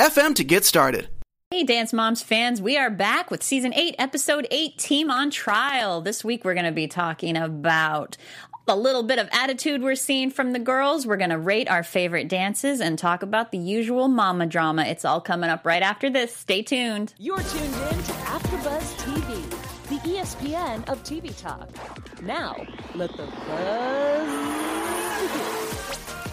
FM to get started. Hey, Dance Moms fans, we are back with season 8, episode 8, Team on Trial. This week we're going to be talking about a little bit of attitude we're seeing from the girls. We're going to rate our favorite dances and talk about the usual mama drama. It's all coming up right after this. Stay tuned. You're tuned in to AfterBuzz TV, the ESPN of TV talk. Now, let the buzz begin.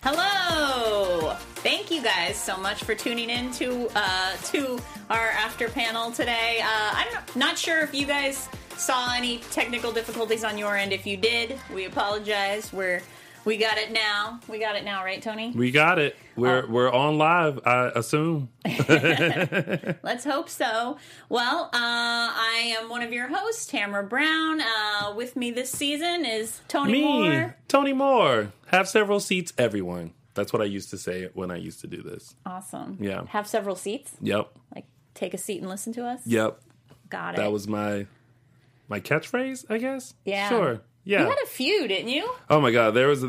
Hello. Thank you guys so much for tuning in to uh, to our after panel today. Uh, I'm not sure if you guys saw any technical difficulties on your end. If you did, we apologize. We're we got it now. We got it now, right, Tony? We got it. We're oh. we're on live. I assume. Let's hope so. Well, uh, I am one of your hosts, Tamara Brown. Uh, with me this season is Tony me, Moore. Tony Moore. Have several seats, everyone. That's what I used to say when I used to do this. Awesome. Yeah. Have several seats. Yep. Like take a seat and listen to us. Yep. Got it. That was my my catchphrase, I guess. Yeah. Sure. Yeah. You had a few, didn't you? Oh my god, there was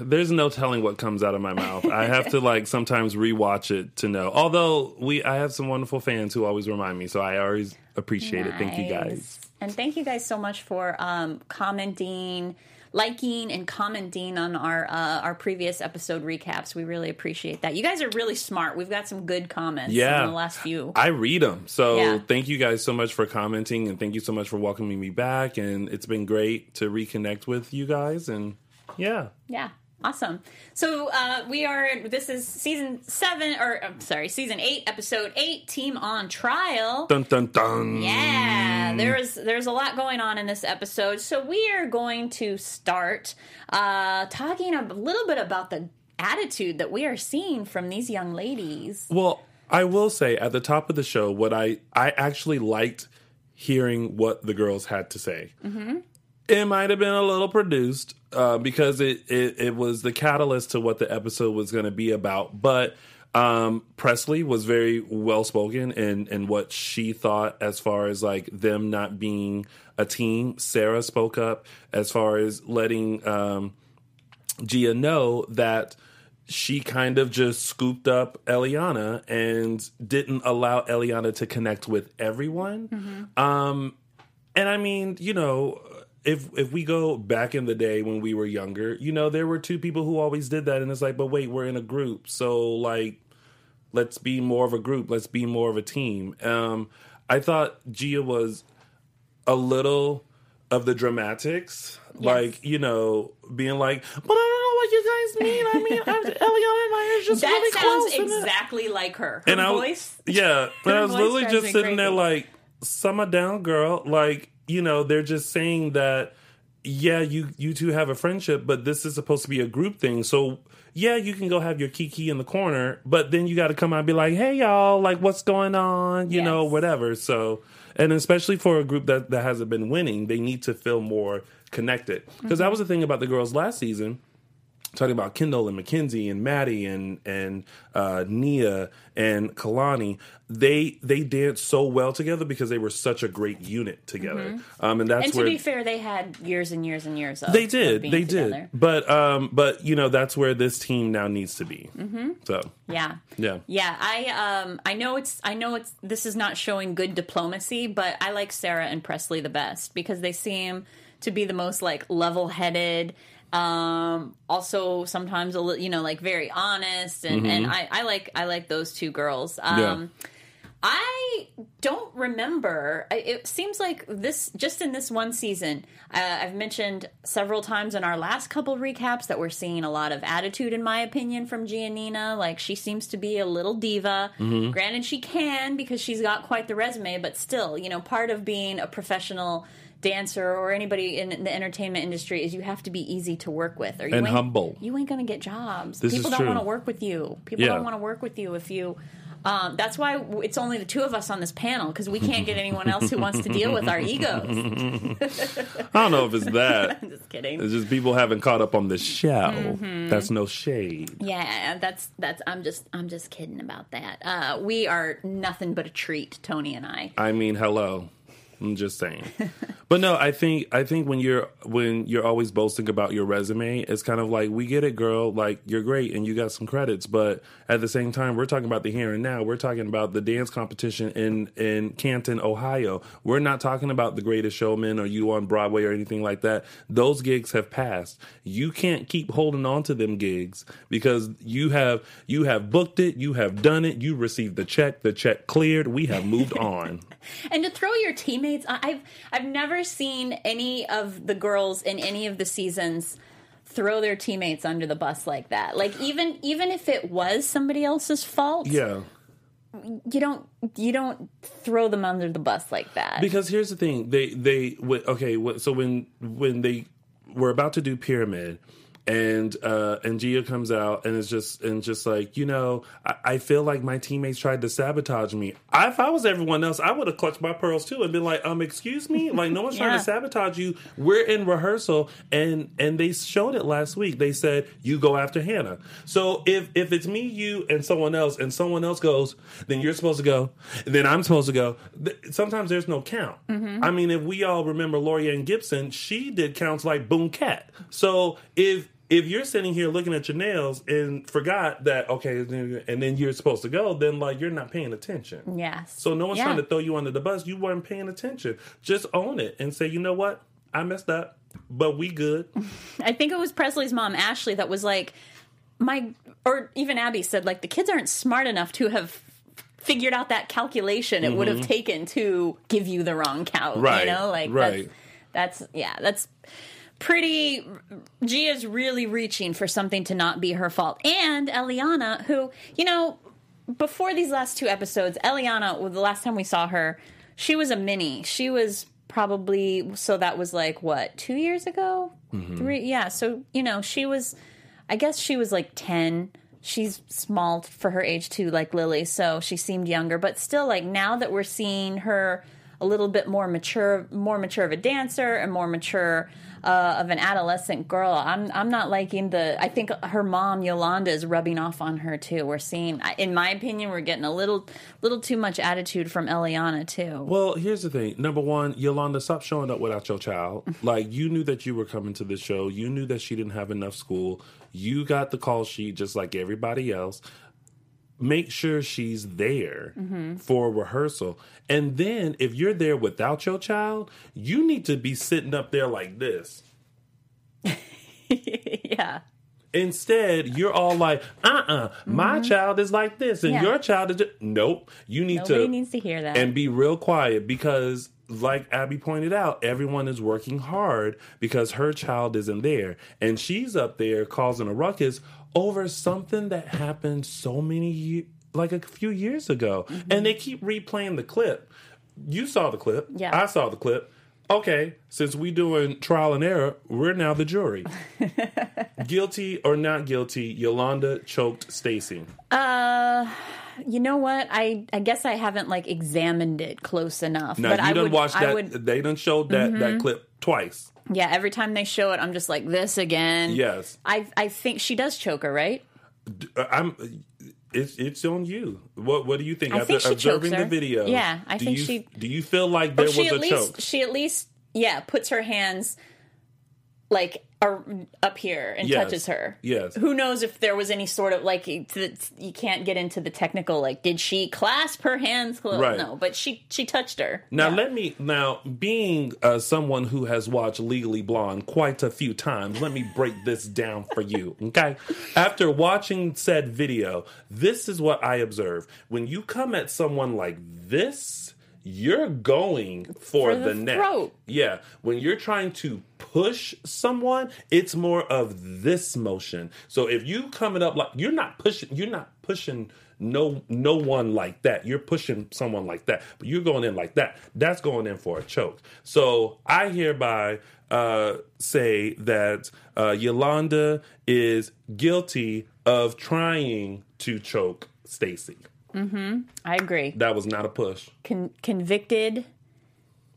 there's no telling what comes out of my mouth. I have to like sometimes rewatch it to know. Although we I have some wonderful fans who always remind me, so I always appreciate nice. it. Thank you guys. And thank you guys so much for um, commenting liking and commenting on our uh, our previous episode recaps. We really appreciate that. You guys are really smart. We've got some good comments. Yeah, the last few. I read them. So yeah. thank you guys so much for commenting, and thank you so much for welcoming me back. And it's been great to reconnect with you guys. And yeah, yeah. Awesome. So uh, we are. This is season seven, or I'm sorry, season eight, episode eight. Team on trial. Dun dun dun. Yeah, there's there's a lot going on in this episode. So we are going to start uh, talking a little bit about the attitude that we are seeing from these young ladies. Well, I will say at the top of the show, what I I actually liked hearing what the girls had to say. Mm-hmm. It might have been a little produced uh, because it, it, it was the catalyst to what the episode was going to be about. But um, Presley was very well spoken in in what she thought as far as like them not being a team. Sarah spoke up as far as letting um, Gia know that she kind of just scooped up Eliana and didn't allow Eliana to connect with everyone. Mm-hmm. Um, and I mean, you know, if if we go back in the day when we were younger, you know, there were two people who always did that, and it's like, but wait, we're in a group, so like, let's be more of a group, let's be more of a team. Um, I thought Gia was a little of the dramatics, yes. like you know, being like, but I don't know what you guys mean. I mean, Eliana and I are just that really sounds close, exactly like her. Her and voice, I, yeah, but I was literally just sitting crazy. there like, summer down, girl, like you know, they're just saying that yeah, you you two have a friendship, but this is supposed to be a group thing. So yeah, you can go have your kiki in the corner, but then you got to come out and be like, "Hey, y'all, like, what's going on?" You yes. know, whatever. So, and especially for a group that that hasn't been winning, they need to feel more connected. Because mm-hmm. that was the thing about the girls last season talking about Kendall and Mackenzie and Maddie and and uh, Nia and Kalani, they they danced so well together because they were such a great unit together. Mm-hmm. Um, and that's and to where, be fair, they had years and years and years. Of, they did, they together. did. But um, but you know that's where this team now needs to be. Mm-hmm. So yeah, yeah, yeah. I um I know it's I know it's this is not showing good diplomacy, but I like Sarah and Presley the best because they seem to be the most like level headed um also sometimes a little you know like very honest and mm-hmm. and I, I like i like those two girls um yeah. I don't remember. It seems like this, just in this one season, uh, I've mentioned several times in our last couple recaps that we're seeing a lot of attitude, in my opinion, from Giannina. Like, she seems to be a little diva. Mm-hmm. Granted, she can because she's got quite the resume, but still, you know, part of being a professional dancer or anybody in the entertainment industry is you have to be easy to work with or you and ain't, humble. You ain't to get jobs. This People don't want to work with you. People yeah. don't want to work with you if you Um, that's why it's only the two of us on this panel because we can't get anyone else who wants to deal with our egos. I don't know if it's that. I'm just kidding. It's just people haven't caught up on the show. Mm-hmm. That's no shade. Yeah, that's that's. I'm just I'm just kidding about that. Uh, we are nothing but a treat, Tony and I. I mean, hello. I'm just saying. but no, I think I think when you're when you're always boasting about your resume, it's kind of like we get it, girl. Like you're great and you got some credits, but at the same time, we're talking about the here and now. We're talking about the dance competition in in Canton, Ohio. We're not talking about the Greatest Showman or you on Broadway or anything like that. Those gigs have passed. You can't keep holding on to them gigs because you have you have booked it, you have done it, you received the check, the check cleared. We have moved on. And to throw your teammates, I- I've I've never seen any of the girls in any of the seasons throw their teammates under the bus like that. Like even even if it was somebody else's fault, Yeah. you don't you don't throw them under the bus like that. Because here's the thing, they they okay. So when when they were about to do pyramid, and uh and Gia comes out and it's just and just like you know, I, I feel like my teammates tried to sabotage me. I, if I was everyone else, I would have clutched my pearls too and been like, um, excuse me, like no one's trying to sabotage you. We're in rehearsal, and and they showed it last week. They said you go after Hannah. So if if it's me, you, and someone else, and someone else goes, then you're supposed to go. Then I'm supposed to go. Sometimes there's no count. I mean, if we all remember Laurieann Gibson, she did counts like Boom Kack. So if if you're sitting here looking at your nails and forgot that okay, and then you're supposed to go, then like you're not paying attention. yes. So no one's Yeah. trying to throw you under the bus. You weren't paying attention. Just own it and say, you know what? I messed up, but we good. I think it was Presley's mom, Ashley, that was like, my, or even Abby said, like, the kids aren't smart enough to have figured out that calculation it would have taken to give you the wrong count. Mm-hmm. Right, You know, like, right. that's, that's, yeah, that's pretty. Gia's really reaching for something to not be her fault. And Eliana, who, you know, before these last two episodes, Eliana, well, the last time we saw her, she was a mini. She was probably so that was like what two years ago, mm-hmm. three. Yeah, so you know she was. I guess she was like ten. She's small for her age too, like Lily. So she seemed younger, but still, like now that we're seeing her a little bit more mature, more mature of a dancer and more mature uh, of an adolescent girl. I'm I'm not liking the. I think her mom Yolanda is rubbing off on her too. We're seeing, in my opinion, we're getting a little little too much attitude from Eliana too. Well, here's the thing. Number one, Yolanda, stop showing up without your child. Like you knew that you were coming to this show. You knew that she didn't have enough school. You got the call sheet just like everybody else. Make sure she's there for rehearsal. And then if you're there without your child, you need to be sitting up there like this. yeah. Instead, you're all like, uh uh my child is like this, and Mm-hmm. Yeah. your child is. Just... Nope. You need Nobody to needs to hear that. and be real quiet because like abby pointed out everyone is working hard because her child isn't there and she's up there causing a ruckus over something that happened so many years like a few years ago Mm-hmm. and they keep replaying the clip you saw the clip Yeah. i saw the clip okay since we doing trial and error we're now the jury guilty or not guilty yolanda choked stacy Uh, you know what? I I guess I haven't like examined it close enough. now but you I done would, watched I that would, Mm-hmm. they done showed that that clip twice yeah. Every time they show it, I'm just like this again. yes I I think she does choke her, right? Uh, I'm. It's it's on you. What What do you think I after think she observing the video? Yeah, I think you, she- Do you feel like there was at a least choke? she at least yeah puts her hands like ar- up here and Yes. touches her. Yes. Who knows if there was any sort of like you can't get into the technical like did she clasp her hands close? Right. No, but she she touched her. Now Yeah. let me now being uh, someone who has watched Legally Blonde quite a few times, let me break this down for you. Okay, after watching said video, this is what I observe: when you come at someone like this, you're going for, For the neck. Yeah, when you're trying to push someone, it's more of this motion. So if you coming up like you're not pushing, you're not pushing no no one like that. You're pushing someone like that, but you're going in like that. That's going in for a choke. So I hereby uh, say that uh, Yolanda is guilty of trying to choke Stacy. I agree. That was not a push. Con- convicted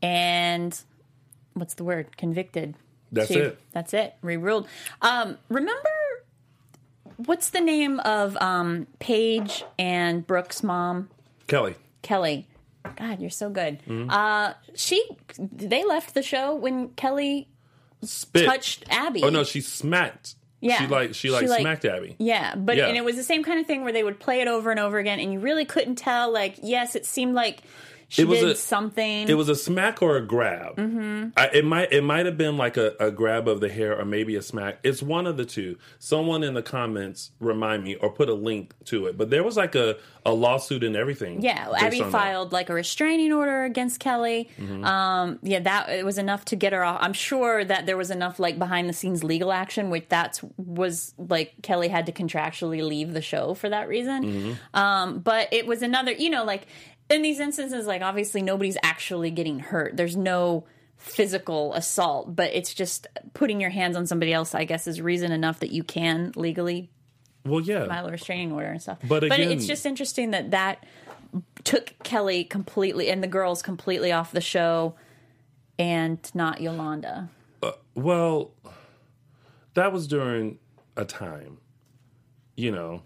and what's the word? Convicted. That's it. That's it. Reruled. Um, remember what's the name of um, Paige and Brooke's mom? Kelly. Kelly. God, you're so good. Mm-hmm. Uh, she they left the show when Kelly Spit. touched Abby. Oh no, she smacked. Yeah. She like she like She, like- smacked Abby. Yeah, but Yeah. and it was the same kind of thing where they would play it over and over again, and you really couldn't tell. Like, yes, it seemed like she It was did a- something. It was a smack or a grab. Mm-hmm. I, it might it might have been like a, a grab of the hair or maybe a smack. It's one of the two. Someone in the comments remind me or put a link to it. But there was like a, a lawsuit and everything. yeah, Abby on that. Mm-hmm. filed like a restraining order against Kelly. Um, yeah, that it was enough to get her off. I'm sure that there was enough like behind the scenes legal action, which that was like Kelly had to contractually leave the show for that reason. Mm-hmm. Um, but it was another, you know, like in these instances, like obviously nobody's actually getting hurt. There's no physical assault, but it's just putting your hands on somebody else. I guess is reason enough that you can legally Well, yeah. file a restraining order and stuff. But again- it's just interesting that that took Kelly completely and the girls completely off the show, and not Yolanda. Uh, well, that was during a time. You know,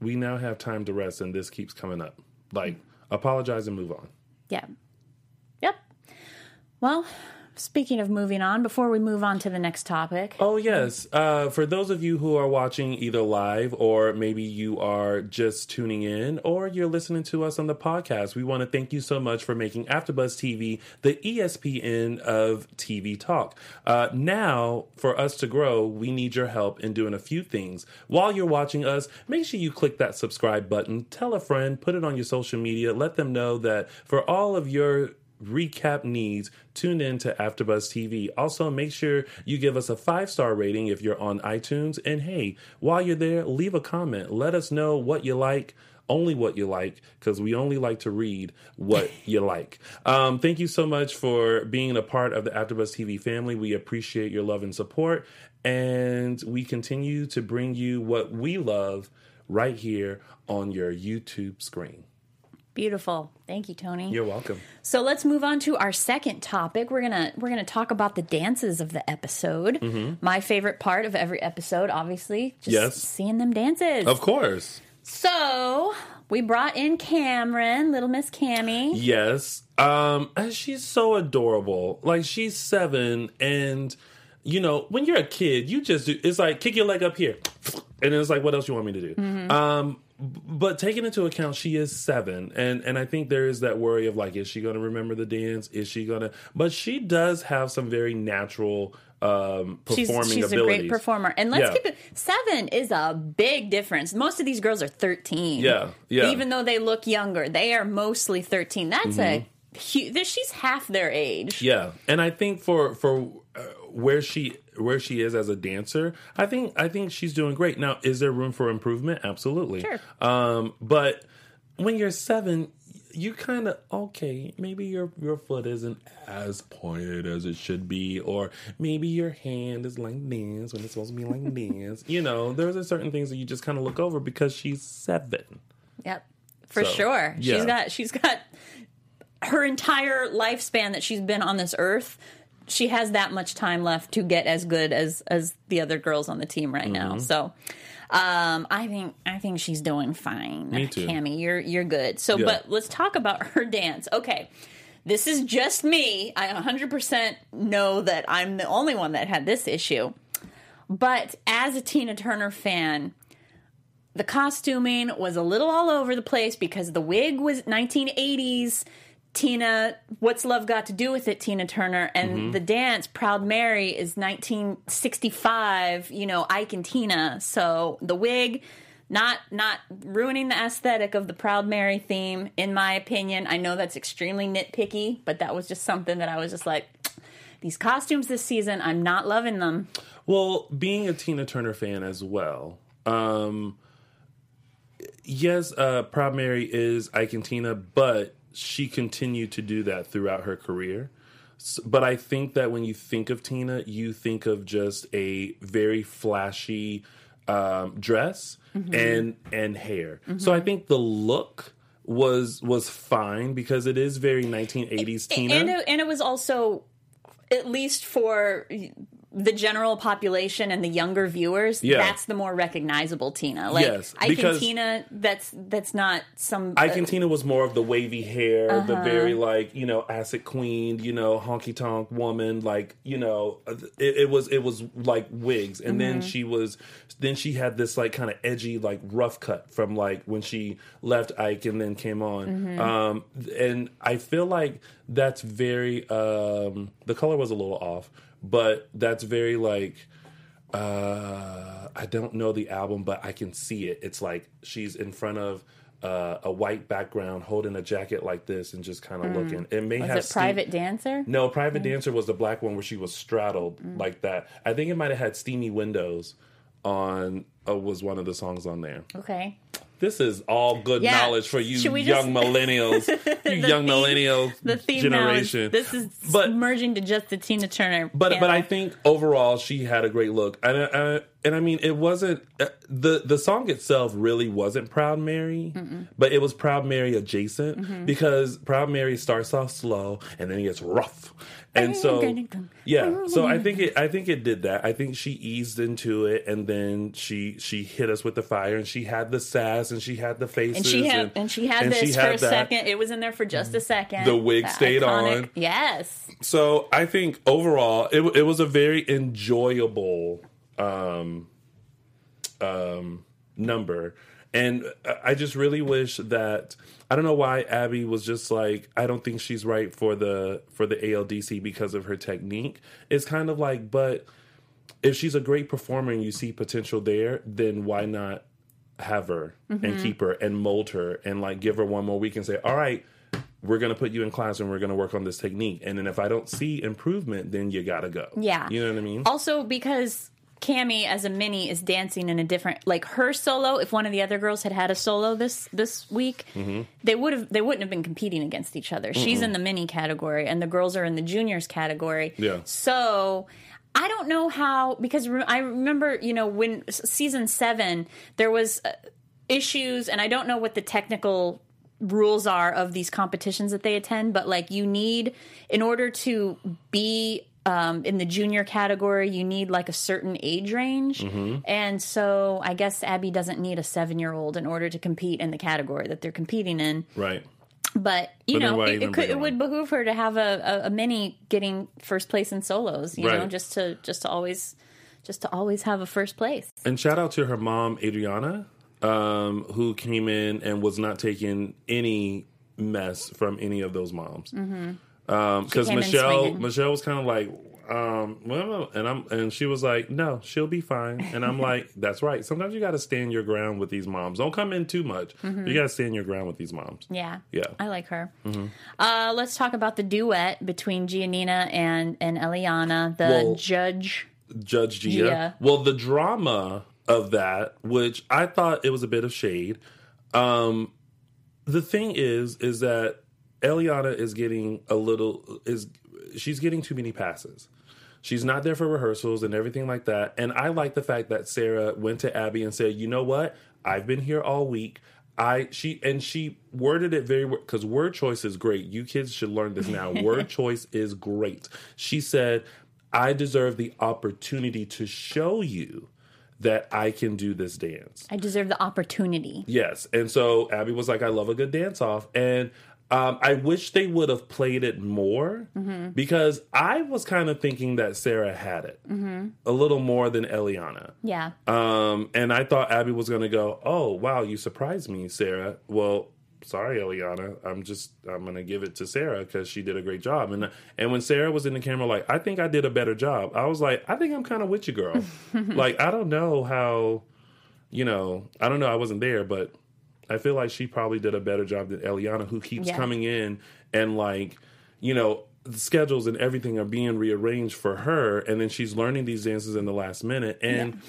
we now have time to rest, and this keeps coming up. Like, apologize and move on. Yeah. Yep. Well, speaking of moving on, before we move on to the next topic, Oh, yes. Uh, for those of you who are watching either live or maybe you are just tuning in or you're listening to us on the podcast, we want to thank you so much for making AfterBuzz TV the ESPN of TV talk. Uh, now, for us to grow, we need your help in doing a few things. While you're watching us, make sure you click that subscribe button, tell a friend, put it on your social media, let them know that for all of your recap needs, tune in to AfterBuzz TV. Also, make sure you give us a five star rating if you're on iTunes. And hey, while you're there, leave a comment. Let us know what you like. Only what you like, because we only like to read what you like. Um, thank you so much for being a part of the AfterBuzz TV family. We appreciate your love and support, and we continue to bring you what we love right here on your YouTube screen. Beautiful. Thank you, Tony. You're welcome. So let's move on to our second topic. We're gonna we're gonna talk about the dances of the episode. My favorite part of every episode, obviously, just Yes. seeing them dances. Of course. So we brought in Cameron, little Miss Cammy. Yes. Um, and she's so adorable. Like she's seven, and you know, when you're a kid, you just do. It's like kick your leg up here, and it's like, what else you want me to do? Um, b- but taking into account she is seven, and and I think there is that worry of like, is she going to remember the dance? Is she going to? But she does have some very natural um She's, performing she's a abilities. great performer. And let's Yeah. keep it seven is a big difference. Most of these girls are 13. Yeah, yeah. Even though they look younger, they are mostly 13. That's a she's half their age. Mm-hmm. Yeah, and I think for for uh, where she where she is as a dancer, I think I think she's doing great. Now, is there room for improvement? Absolutely. Sure. Um, but when you're seven, you kind of okay. Maybe your your foot isn't as pointed as it should be, or maybe your hand is like this when it's supposed to be like this. You know, there's a certain things that you just kind of look over because she's seven. Yep. For So, sure. yeah. She's got she's got her entire lifespan that she's been on this earth. She has that much time left to get as good as as the other girls on the team right Mm-hmm. now. So um, I think I think she's doing fine. Me too. Cammy, you're you're good. So Yeah. but let's talk about her dance. Okay. This is just me. I 100% know that I'm the only one that had this issue. But as a Tina Turner fan, the costuming was a little all over the place because the wig was 1980s Tina What's Love Got to Do with It Tina Turner and the dance Proud Mary is 1965, you know, Ike and Tina. So the wig not not ruining the aesthetic of the Proud Mary theme in my opinion. I know that's extremely nitpicky, but that was just something that I was just like these costumes this season, I'm not loving them. Well, being a Tina Turner fan as well, um, yes, uh, Proud Mary is Ike and Tina, but she continued to do that throughout her career. But I think that when you think of Tina, you think of just a very flashy um, dress and and hair. So I think the look was was fine because it is very 1980s Tina. and it, and it was also at least for the general population and the younger viewers Yeah. that's the more recognizable tina like Yes, because- and tina that's that's not some Ike uh, and Tina was more of the wavy hair, Uh-huh. the very like you know acid queen, you know honky tonk woman, like you know it, it was it was like wigs, and then Mm-hmm. she was then she had this like kind of edgy like rough cut from like when she left Ike and then came on, Mm-hmm. um, and I feel like that's very um, the color was a little off, but that's very like uh, I don't know the album, but I can see it. It's like she's in front of uh, a white background, holding a jacket like this, and just kind of looking. It may was have it private dancer No, Private Dancer was the black one where she was straddled Mm. like that. I think it might have had Steamy Windows on. Uh, was one of the songs on there. okay This is all good Yeah. knowledge for you young just- millennials, you young theme- millennial the theme generation. this is But- merging to just the tina turner but but. I think overall she had a great look, and uh, uh, and I mean it wasn't uh, the the song itself really wasn't Proud Mary, but it was Proud Mary adjacent Mm-hmm. because Proud Mary starts off slow and then it gets rough, and so yeah, so I think it I think it did that. I think she eased into it, and then she she hit us with the fire, and she had the sass, and she had the faces, and she had and she had and this she for a that. second it was in there for just a second The wig That stayed iconic- on. yes So I think overall, it, it was a very enjoyable um, um, number, and I just really wish that I don't know why Abby was just like I don't think she's right for the for the ALDC because of her technique. It's kind of like, but if she's a great performer and you see potential there, then why not have her and mm-hmm. keep her and mold her and like give her one more week and say, all right, we're gonna put you in class and we're gonna work on this technique. And then if I don't see improvement, then you gotta go. Yeah. you know what I mean. Also, because Cammy as a mini is dancing in a different like her solo. If one of the other girls had had a solo this this week, Mm-hmm. they would have they wouldn't have been competing against each other. She's in the mini category, and the girls are in the juniors category. Yeah. So. I don't know how because re- I remember you know when s- season seven there was uh, issues and I don't know what the technical rules are of these competitions that they attend, but like you need in order to be um, in the junior category, you need like a certain age range, Mm-hmm. and so I guess Abby doesn't need a seven year old in order to compete in the category that they're competing in. right. But you But know, it, it, could, it would behoove her to have a, a, a mini getting first place in solos. You know, just to just to always just to always have a first place. And shout out to her mom, Adriana, um, who came in and was not taking any mess from any of those moms. Mm-hmm. Came in Michelle. Michelle was kind of like, um, well, and I'm, and she was like, no, she'll be fine. And I'm like, that's right. Sometimes you got to stand your ground with these moms. Don't come in too much. Mm-hmm. You got to stand your ground with these moms. Yeah. Yeah. I like her. Uh, let's talk about the duet between Giannina and, and Eliana, the Well- judge. Judge Gia. Gia. Well, the drama of that, which I thought it was a bit of shade. Um, the thing is, is that Eliana is getting a little is she's getting too many passes. She's not there for rehearsals and everything like that. And I like the fact that Sarah went to Abby and said, "You know what? I've been here all week. I she and she worded it very because word choice is great. You kids should learn this now. word choice is great. She said, "I deserve the opportunity to show you that I can do this dance." I deserve the opportunity. Yes. And so Abby was like, I love a good dance off. And um, I wish they would have played it more because I was kind of thinking that Sarah had it a little more than Eliana. Yeah. Um, and I thought Abby was going to go, Oh, wow, you surprised me, Sarah. Well, sorry, Eliana. I'm just, I'm going to give it to Sarah because she did a great job. And, and when Sarah was in the camera, like, I think I did a better job, I was like, I think I'm kind of with you, girl. like, I don't know how you know, I don't know, I wasn't there, but I feel like she probably did a better job than Eliana, who keeps Yeah. coming in and like, you know, the schedules and everything are being rearranged for her, and then she's learning these dances in the last minute. And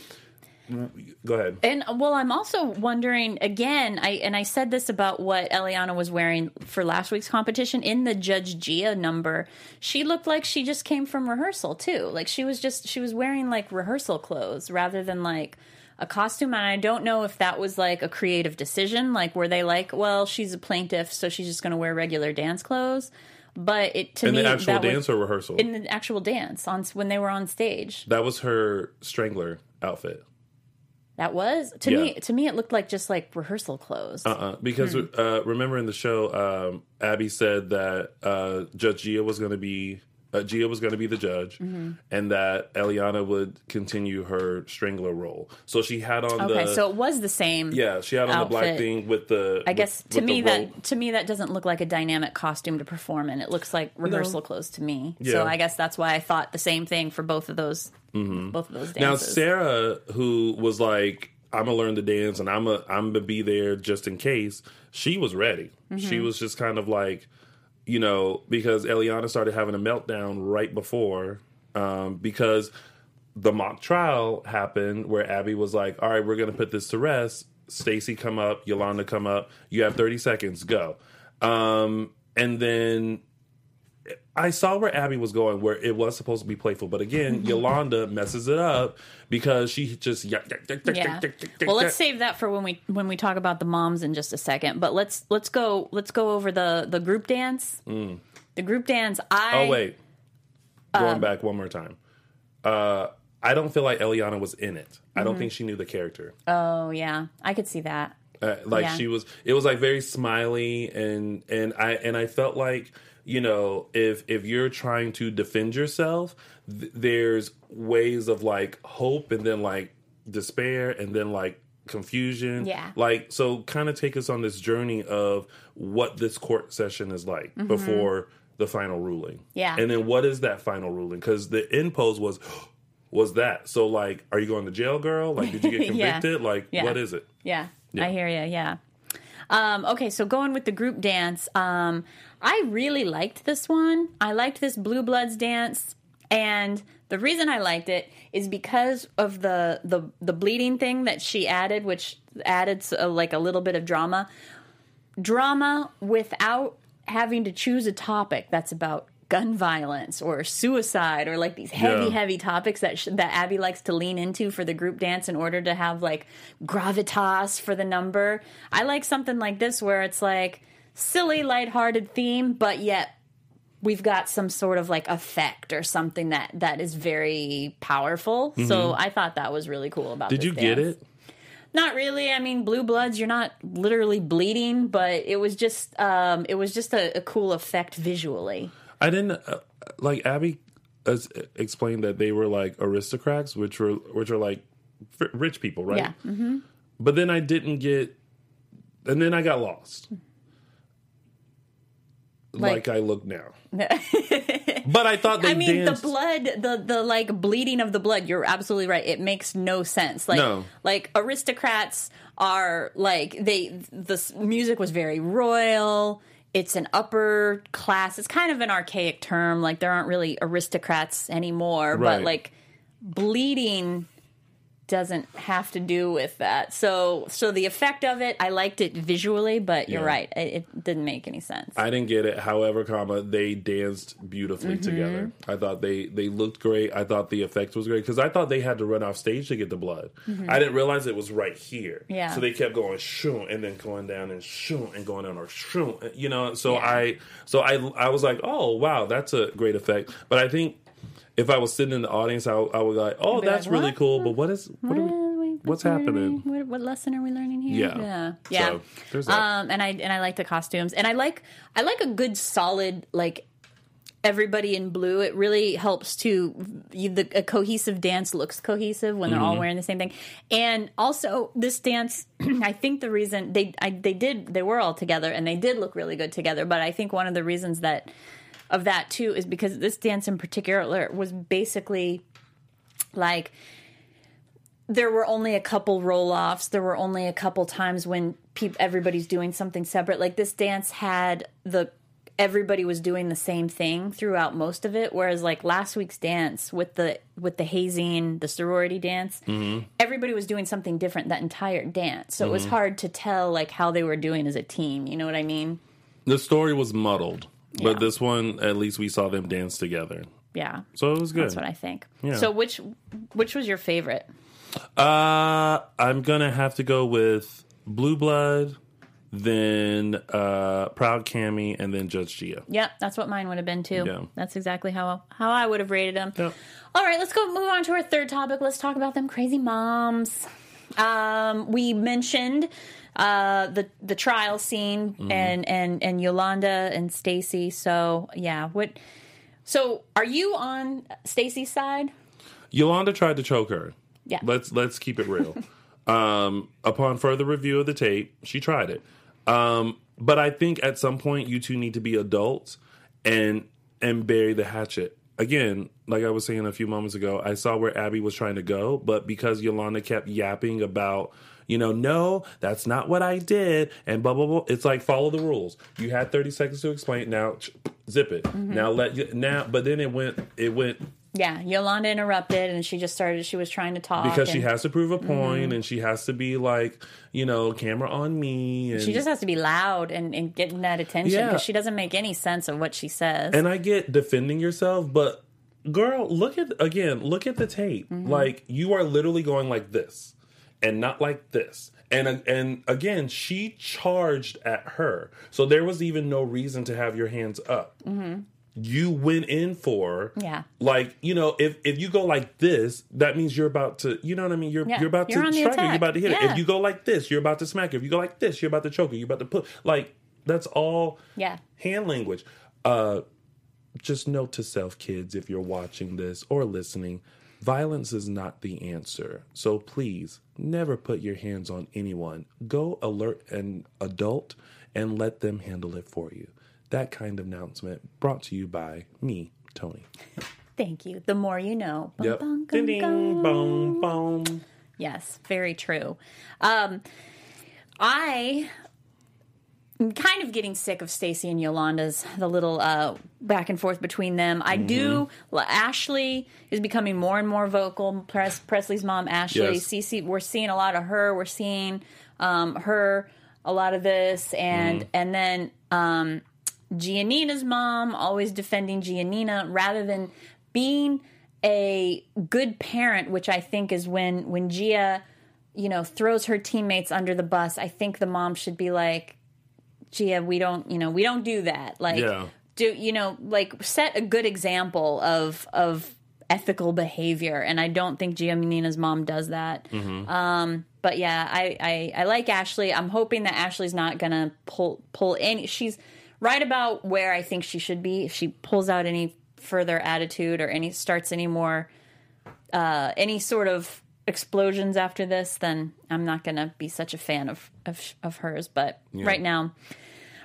go ahead. And well, I'm also wondering again. I and I said this about what Eliana was wearing for last week's competition in the Judge Gia number. She looked like she just came from rehearsal too. Like she was just she was wearing like rehearsal clothes rather than like a costume, and I don't know if that was like a creative decision. Like, were they like, well, she's a plaintiff, so she's just going to wear regular dance clothes? But it to In me the actual that dance was, or rehearsal? in the actual dance on when they were on stage. that was her strangler outfit. That was to Yeah. me. To me, it looked like just like rehearsal clothes. Uh-uh. Because Hmm. uh, remember in the show, um, Abby said that uh, Judge Gia was going to be uh, Gia was going to be the judge, Mm-hmm. and that Eliana would continue her strangler role. So she had on the okay, the so it was the same. yeah, she had on the black thing with the. I guess with, to with me that to me that doesn't look like a dynamic costume to perform in. It looks like rehearsal clothes to me. Yeah. So I guess that's why I thought the same thing for both of those Mm-hmm. both of those Now. Sarah, who was like, "I'm gonna learn the dance and I'm a, I'm gonna be there just in case," she was ready. Mm-hmm. She was just kind of like, you know, because Eliana started having a meltdown right before, um, because the mock trial happened where Abby was like, "All right, we're gonna put this to rest." Stacy come up, Yolanda come up. You have 30 seconds, go. Um, and then I saw where Abby was going, where it was supposed to be playful, but again, Yolanda messes it up because she just yeah. yeah. Well, let's save that for when we when we talk about the moms in just a second. But let's let's go let's go over the the group dance. The group dance. I Oh wait, going back one more time. Uh, I don't feel like Eliana was in it. I don't think she knew the character. Oh yeah, I could see that. Uh, like Yeah. she was, it was like very smiley, and and I and I felt like you know if if you're trying to defend yourself, th- there's ways of like hope, and then like despair, and then like confusion. Yeah. Like so, kind of take us on this journey of what this court session is like before the final ruling. Mm-hmm. Yeah. and then what is that final ruling? Because the end pose was. Was that so? Like, are you going to jail, girl? Like, did you get Yeah. convicted? Like, Yeah. what is it? Yeah, Yeah. I hear you. Yeah. Um, okay, so going with the group dance, um, I really liked this one. I liked this Blue Bloods dance, and the reason I liked it is because of the the the bleeding thing that she added, which added uh, like a little bit of drama, drama without having to choose a topic that's about gun violence or suicide or like these heavy Yeah. heavy topics that sh- that Abby likes to lean into for the group dance in order to have like gravitas for the number. I like something like this where it's like silly lighthearted theme but yet we've got some sort of like effect or something that that is very powerful. So I thought that was really cool about Mm-hmm. Did you get it? Not really. I mean, blue bloods, you're not literally bleeding, but it was just um it was just a, a cool effect visually. I didn't uh, like Abby as, explained that they were like aristocrats, which were which are like rich people, right? Yeah. Mm-hmm. But then I didn't get, and then I got lost. Like, Like- I look now, but I thought they I mean, danced. the blood, the the like bleeding of the blood. You're absolutely right. It makes no sense. Like No. like aristocrats are like they. The music was very royal. It's an upper class. It's kind of an archaic term. Like there aren't really aristocrats anymore. Right. But like bleeding doesn't have to do with that. So so the effect of it, I liked it visually, but you're Yeah. right. It, it didn't make any sense. I didn't get it. However, comma they danced beautifully Mm-hmm. together. I thought they they looked great. I thought the effect was great because I thought they had to run off stage to get the blood. I didn't realize it was right here. Mm-hmm. Yeah. So they kept going shoo and then going down and shoo and going down or shoo. You know. So Yeah. I so I I was like, oh wow, that's a great effect. But I think if I was sitting in the audience, I, I would like, oh, that's like, really cool. But what is what, are we, What are we- what's happening? What, what lesson are we learning here? Yeah. yeah, yeah. So, um, and I and I like the costumes, and I like I like a good solid like everybody in blue. It really helps to you, the a cohesive dance looks cohesive when they're Mm-hmm. all wearing the same thing, and also this dance. I think the reason they I, they did they were all together and they did look really good together, but I think one of the reasons that of that too is because this dance in particular was basically like there were only a couple roll offs. There were only a couple times when peop- everybody's doing something separate. Like this dance had the everybody was doing the same thing throughout most of it. Whereas like last week's dance with the with the hazing, the sorority dance, mm-hmm. everybody was doing something different that entire dance. So it was mm-hmm. hard to tell like how they were doing as a team. You know what I mean? The story was muddled, but Yeah. this one at least we saw them dance together. Yeah. So it was good. That's what I think. Yeah. So which which was your favorite? Uh, I'm gonna have to go with Blue Blood, then uh, Proud Cammy, and then Judge Gia. Yep, that's what mine would have been too. Yeah. That's exactly how how I would have rated them. Yep. All right, let's go move on to our third topic. Let's talk about them crazy moms. Um, we mentioned uh, the the trial scene Mm-hmm. and and and Yolanda and Stacy. So yeah, what? So are you on Stacy's side? Yolanda tried to choke her. Yeah. Let's let's keep it real. um, upon further review of the tape, she tried it. Um, but I think at some point you two need to be adults and and bury the hatchet. Again, like I was saying a few moments ago, I saw where Abby was trying to go, but because Yolanda kept yapping about, you know, no, that's not what I did, and blah blah blah. It's like follow the rules. You had thirty seconds to explain. Now, zip it. Now let you now. But then it went. It went Yeah, Yolanda interrupted and she just started. She was trying to talk because she has to prove a point and she has to be like you know camera on me and She just has to be loud and, and getting that attention Yeah. because she doesn't make any sense of what she says. and i get defending yourself but girl look at again look at the tape Mm-hmm. like you are literally going like this and not like this. And and again she charged at her. So there was even no reason to have your hands up. You went in for Mm-hmm. Yeah. like you know if if you go like this that means you're about to you know what i mean? You're Yeah, you're about you're to strike her. You're about to hit her. If you go like this you're about to smack her. If you go like this you're about to choke her. You're about to put like that's all Yeah. hand language. Uh just note to self kids if you're watching this or listening violence is not the answer so please never put your hands on anyone go alert an adult and let them handle it for you that kind of announcement brought to you by me tony Thank you. The more you know. Bum, yep bum, ding gum, ding gum. boom boom Yes, very true. Um, I am kind of getting sick of Stacy and Yolanda's the little uh, back and forth between them. I do. well, Ashley is becoming more and more vocal. Pres- Presley's mom, Ashley, Yes. Cece. We're seeing a lot of her. We're seeing um, her a lot of this, and and then um, Giannina's mom always defending Giannina rather than being a good parent, which I think is when when Gia, you know, throws her teammates under the bus. I think the mom should be like, Gia, we don't, you know, we don't do that. Like, Yeah. do you know, like set a good example of of ethical behavior, and I don't think Gia Giannina's mom does that. Um, but yeah, I, I I like Ashley. I'm hoping that Ashley's not gonna pull pull any. She's right about where I think she should be. If she pulls out any further attitude or any starts any more uh, any sort of explosions after this, then I'm not gonna be such a fan of of, of hers. But right now,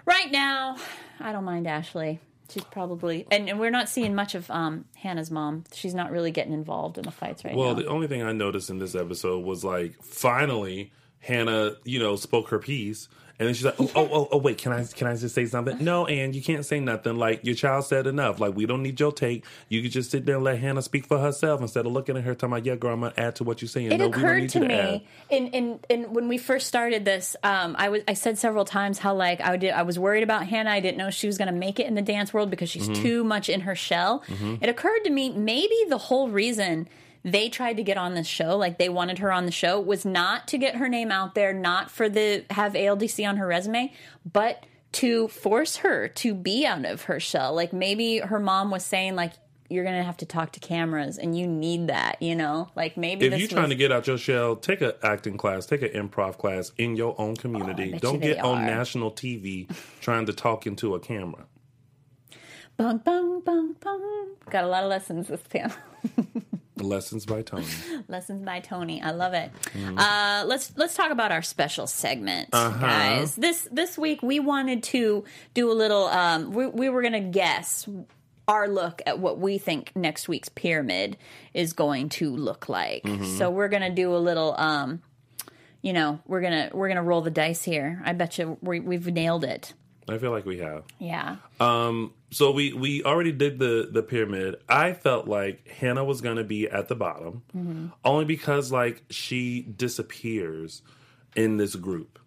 right now, I don't mind Ashley. She's probably and, and we're not seeing much of um, Hannah's mom. She's not really getting involved in the fights right Well, now. Well, the only thing I noticed in this episode was like finally Hannah, you know, spoke her piece. And then she's like, oh, oh, oh, oh, wait, can I can I just say something? No, and you can't say nothing. Like your child said enough. Like we don't need your take. You could just sit there and let Hannah speak for herself instead of looking at her talking about, yeah, girl, I'm gonna add to what you're saying. it no, we don't occurred need to to me in, in in when we first started this um i was i said several times how like i did i was worried about hannah i didn't know she was going to make it in the dance world because she's Mm-hmm. too much in her shell it occurred to me maybe the whole reason they tried to get on this show like they wanted her on the show was not to get her name out there not for the have aldc on her resume but to force her to be out of her shell like maybe her mom was saying like you're gonna have to talk to cameras and you need that you know like maybe If you're trying to get out your shell, take an acting class, take an improv class in your own community. Oh, Don't get on are. national TV trying to talk into a camera. Bung, bung, bung, bung. Got a lot of lessons this panel. Lessons by Tony. lessons by Tony. I love it. Mm-hmm. Uh, let's let's talk about our special segment, Uh-huh. guys. This this week we wanted to do a little. Um, we, we were gonna guess our look at what we think next week's pyramid is going to look like. Mm-hmm. So we're gonna do a little. Um, you know, we're gonna we're gonna roll the dice here. I bet you we, we've nailed it. I feel like we have. Yeah. Um, so we we already did the the pyramid. I felt like Hannah was going to be at the bottom, Mm-hmm. only because like she disappears in this group,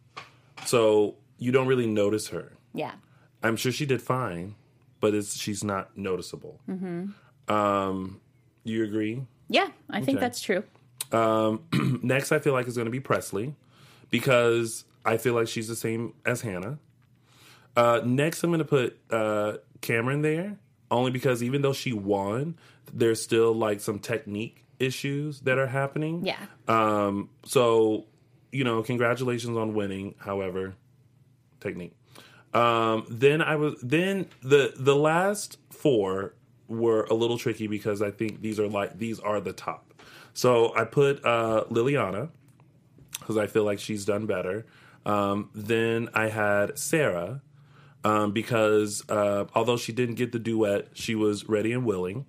so you don't really notice her. Yeah. I'm sure she did fine, but it's she's not noticeable. Mm-hmm. Um, you agree? Yeah. I think that's true. Um, next, I feel like is going to be Presley because I feel like she's the same as Hannah. Uh, next, I'm going to put uh, Cameron there only because even though she won, there's still like some technique issues that are happening. Yeah. Um, so, you know, congratulations on winning. However, technique. Um, then I was then the the last four were a little tricky because I think these are like these are the top. So I put uh, Liliana because I feel like she's done better. Um, then I had Sarah um, because uh, although she didn't get the duet, she was ready and willing.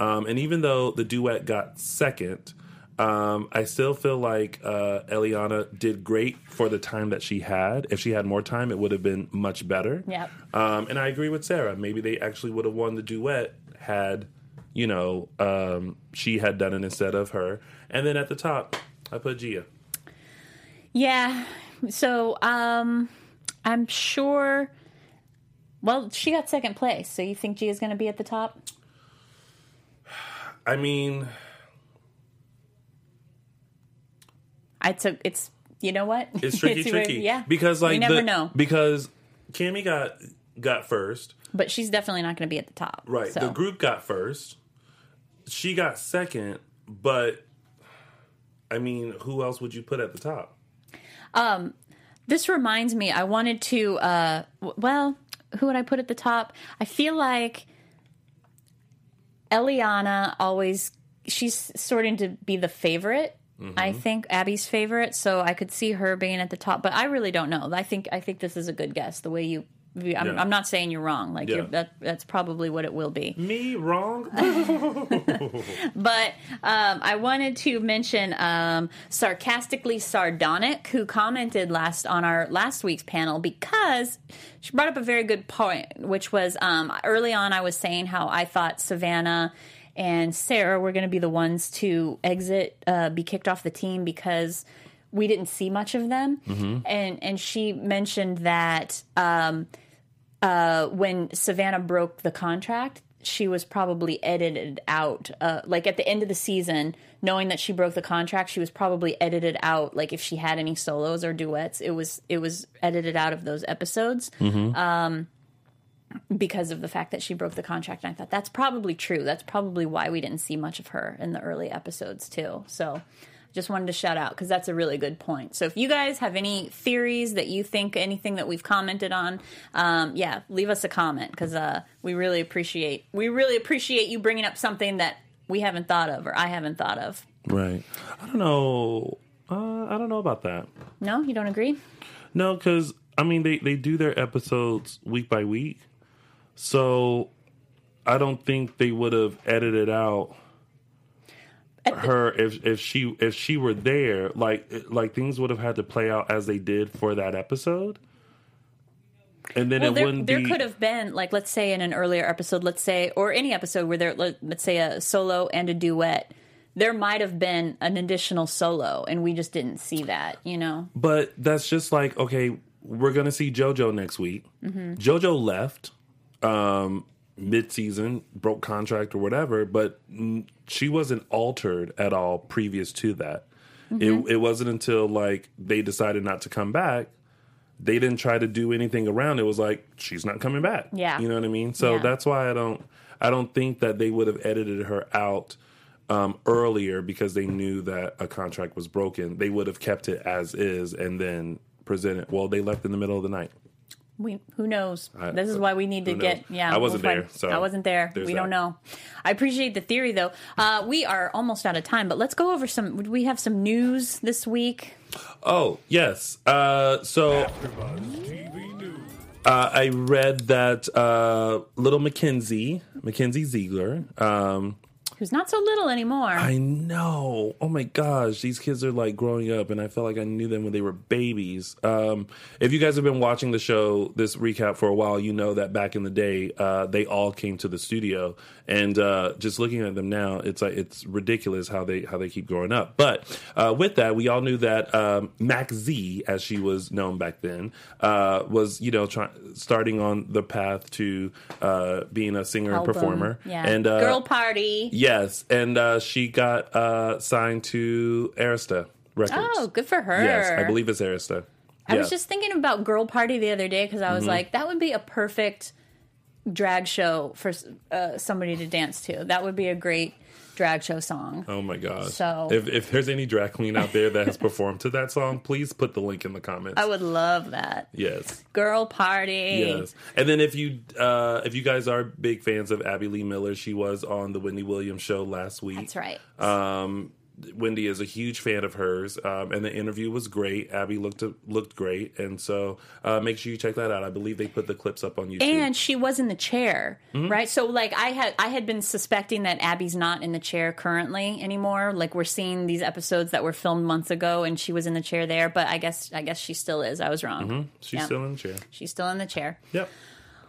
Um, and even though the duet got second, um, I still feel like uh, Eliana did great for the time that she had. If she had more time, it would have been much better. Yep. Um, and I agree with Sarah. Maybe they actually would have won the duet had, you know, um, she had done it instead of her. And then at the top, I put Gia. Yeah. So um I'm sure well, she got second place, so you think Gia's gonna be at the top? I mean, I took it's you know what? it's tricky, tricky. yeah. because like we never the- know. Because Cammy got got first, But she's definitely not gonna be at the top. right? So. The group got first. She got second, but I mean, who else would you put at the top? Um, this reminds me, I wanted to, uh, w- well, who would I put at the top? I feel like Eliana always, she's starting to be the favorite. I mm-hmm. think Abby's favorite, so I could see her being at the top, but I really don't know. I think I think this is a good guess. The way you, I'm, Yeah. I'm not saying you're wrong. Like Yeah. you're, that, that's probably what it will be. Me wrong? But um, I wanted to mention um, sarcastically sardonic, who commented last on our last week's panel because she brought up a very good point, which was um, early on I was saying how I thought Savannah and Sarah were going to be the ones to exit, uh, be kicked off the team because we didn't see much of them, and and she mentioned that. Um, uh, when Savannah broke the contract, she was probably edited out. Uh, like at the end of the season, knowing that she broke the contract, she was probably edited out. Like if she had any solos or duets, it was it was edited out of those episodes. Um, because of the fact that she broke the contract, and I thought that's probably true. That's probably why we didn't see much of her in the early episodes too. So, just wanted to shout out because that's a really good point. So if you guys have any theories that you think anything that we've commented on, um, yeah, leave us a comment because uh, we really appreciate we really appreciate you bringing up something that we haven't thought of or I haven't thought of. right. I don't know. Uh, I don't know about that. No, you don't agree? No, because I mean they they do their episodes week by week, so I don't think they would have edited out her if if she if she were there. Like like things would have had to play out as they did for that episode, and then Well, it there, wouldn't there be. could have been like let's say in an earlier episode, let's say or any episode where there let, let's say a solo and a duet. There might have been an additional solo, and we just didn't see that. You know, But that's just like okay, we're gonna see JoJo next week. JoJo left um, mid-season, broke contract or whatever, but she wasn't altered at all previous to that. It, it wasn't until like they decided not to come back. They didn't try to do anything around. It was like she's not coming back. Yeah. you know what I mean. So Yeah. that's why I don't. I don't think that they would have edited her out um, earlier because they knew that a contract was broken. They would have kept it as is and then presented. Well, they left in the middle of the night. We who knows? I- this is why we need to get. Yeah, I wasn't we'll there, so I wasn't there. We don't know. I appreciate the theory though. Uh, we are almost out of time, but let's go over some. We have some news this week. Oh yes. Uh, so uh, I read that uh, little Mackenzie, Mackenzie Ziegler. Um, Who's not so little anymore? I know. Oh my gosh, these kids are like growing up, and I felt like I knew them when they were babies. Um, if you guys have been watching the show, this recap for a while, you know that back in the day, uh, they all came to the studio, and uh, just looking at them now, it's like it's ridiculous how they how they keep growing up. But uh, with that, we all knew that um, Mac Z, as she was known back then, uh, was you know try- starting on the path to uh, being a singer and performer, Yeah. and uh, Girl party. yeah, Yes, and uh, she got uh, signed to Arista Records. Oh, good for her. Yes, I believe it's Arista. I was just thinking about Girl Party the other day because I was Mm-hmm. like, that would be a perfect drag show for uh, somebody to dance to. That would be a great drag show song. Oh my gosh! So- if if there's any drag queen out there that has performed to that song, please put the link in the comments. I would love that. yes. Girl Party. Yes, and then if you uh, if you guys are big fans of Abby Lee Miller, she was on the Wendy Williams show last week. That's right. Um, Wendy is a huge fan of hers, um, and the interview was great. Abby looked looked great, and so uh, make sure you check that out. I believe they put the clips up on YouTube. and she was in the chair Mm-hmm. right so like i had i had been suspecting that abby's not in the chair currently anymore like we're seeing these episodes that were filmed months ago and she was in the chair there but i guess i guess she still is i was wrong She's Yeah. still in the chair. she's still in the chair Yep.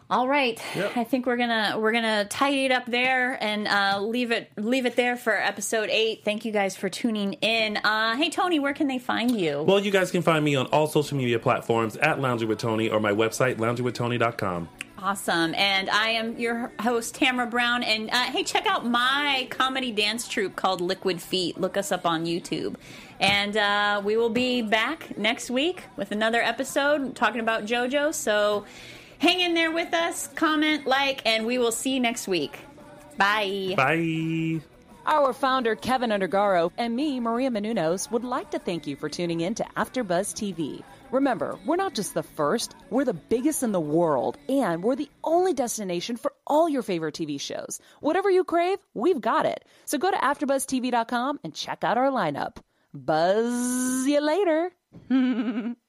All right Yep. i think we're gonna we're gonna tidy it up there and uh, leave it leave it there for episode eight thank you guys for tuning in uh, hey tony where can they find you Well, you guys can find me on all social media platforms at Lounging with Tony or my website, loungingwithtony.com. Awesome. And I am your host, Tamara Brown. And uh, hey, check out my comedy dance troupe called Liquid Feet. Look us up on YouTube. And uh, we will be back next week with another episode talking about JoJo. So hang in there with us, comment, like, and we will see you next week. Bye. Bye. Our founder, Kevin Undergaro, and me, Maria Menounos, would like to thank you for tuning in to AfterBuzz TV. Remember, we're not just the first, we're the biggest in the world, and we're the only destination for all your favorite TV shows. Whatever you crave, we've got it. So go to AfterBuzzTV.com and check out our lineup. Buzz you later.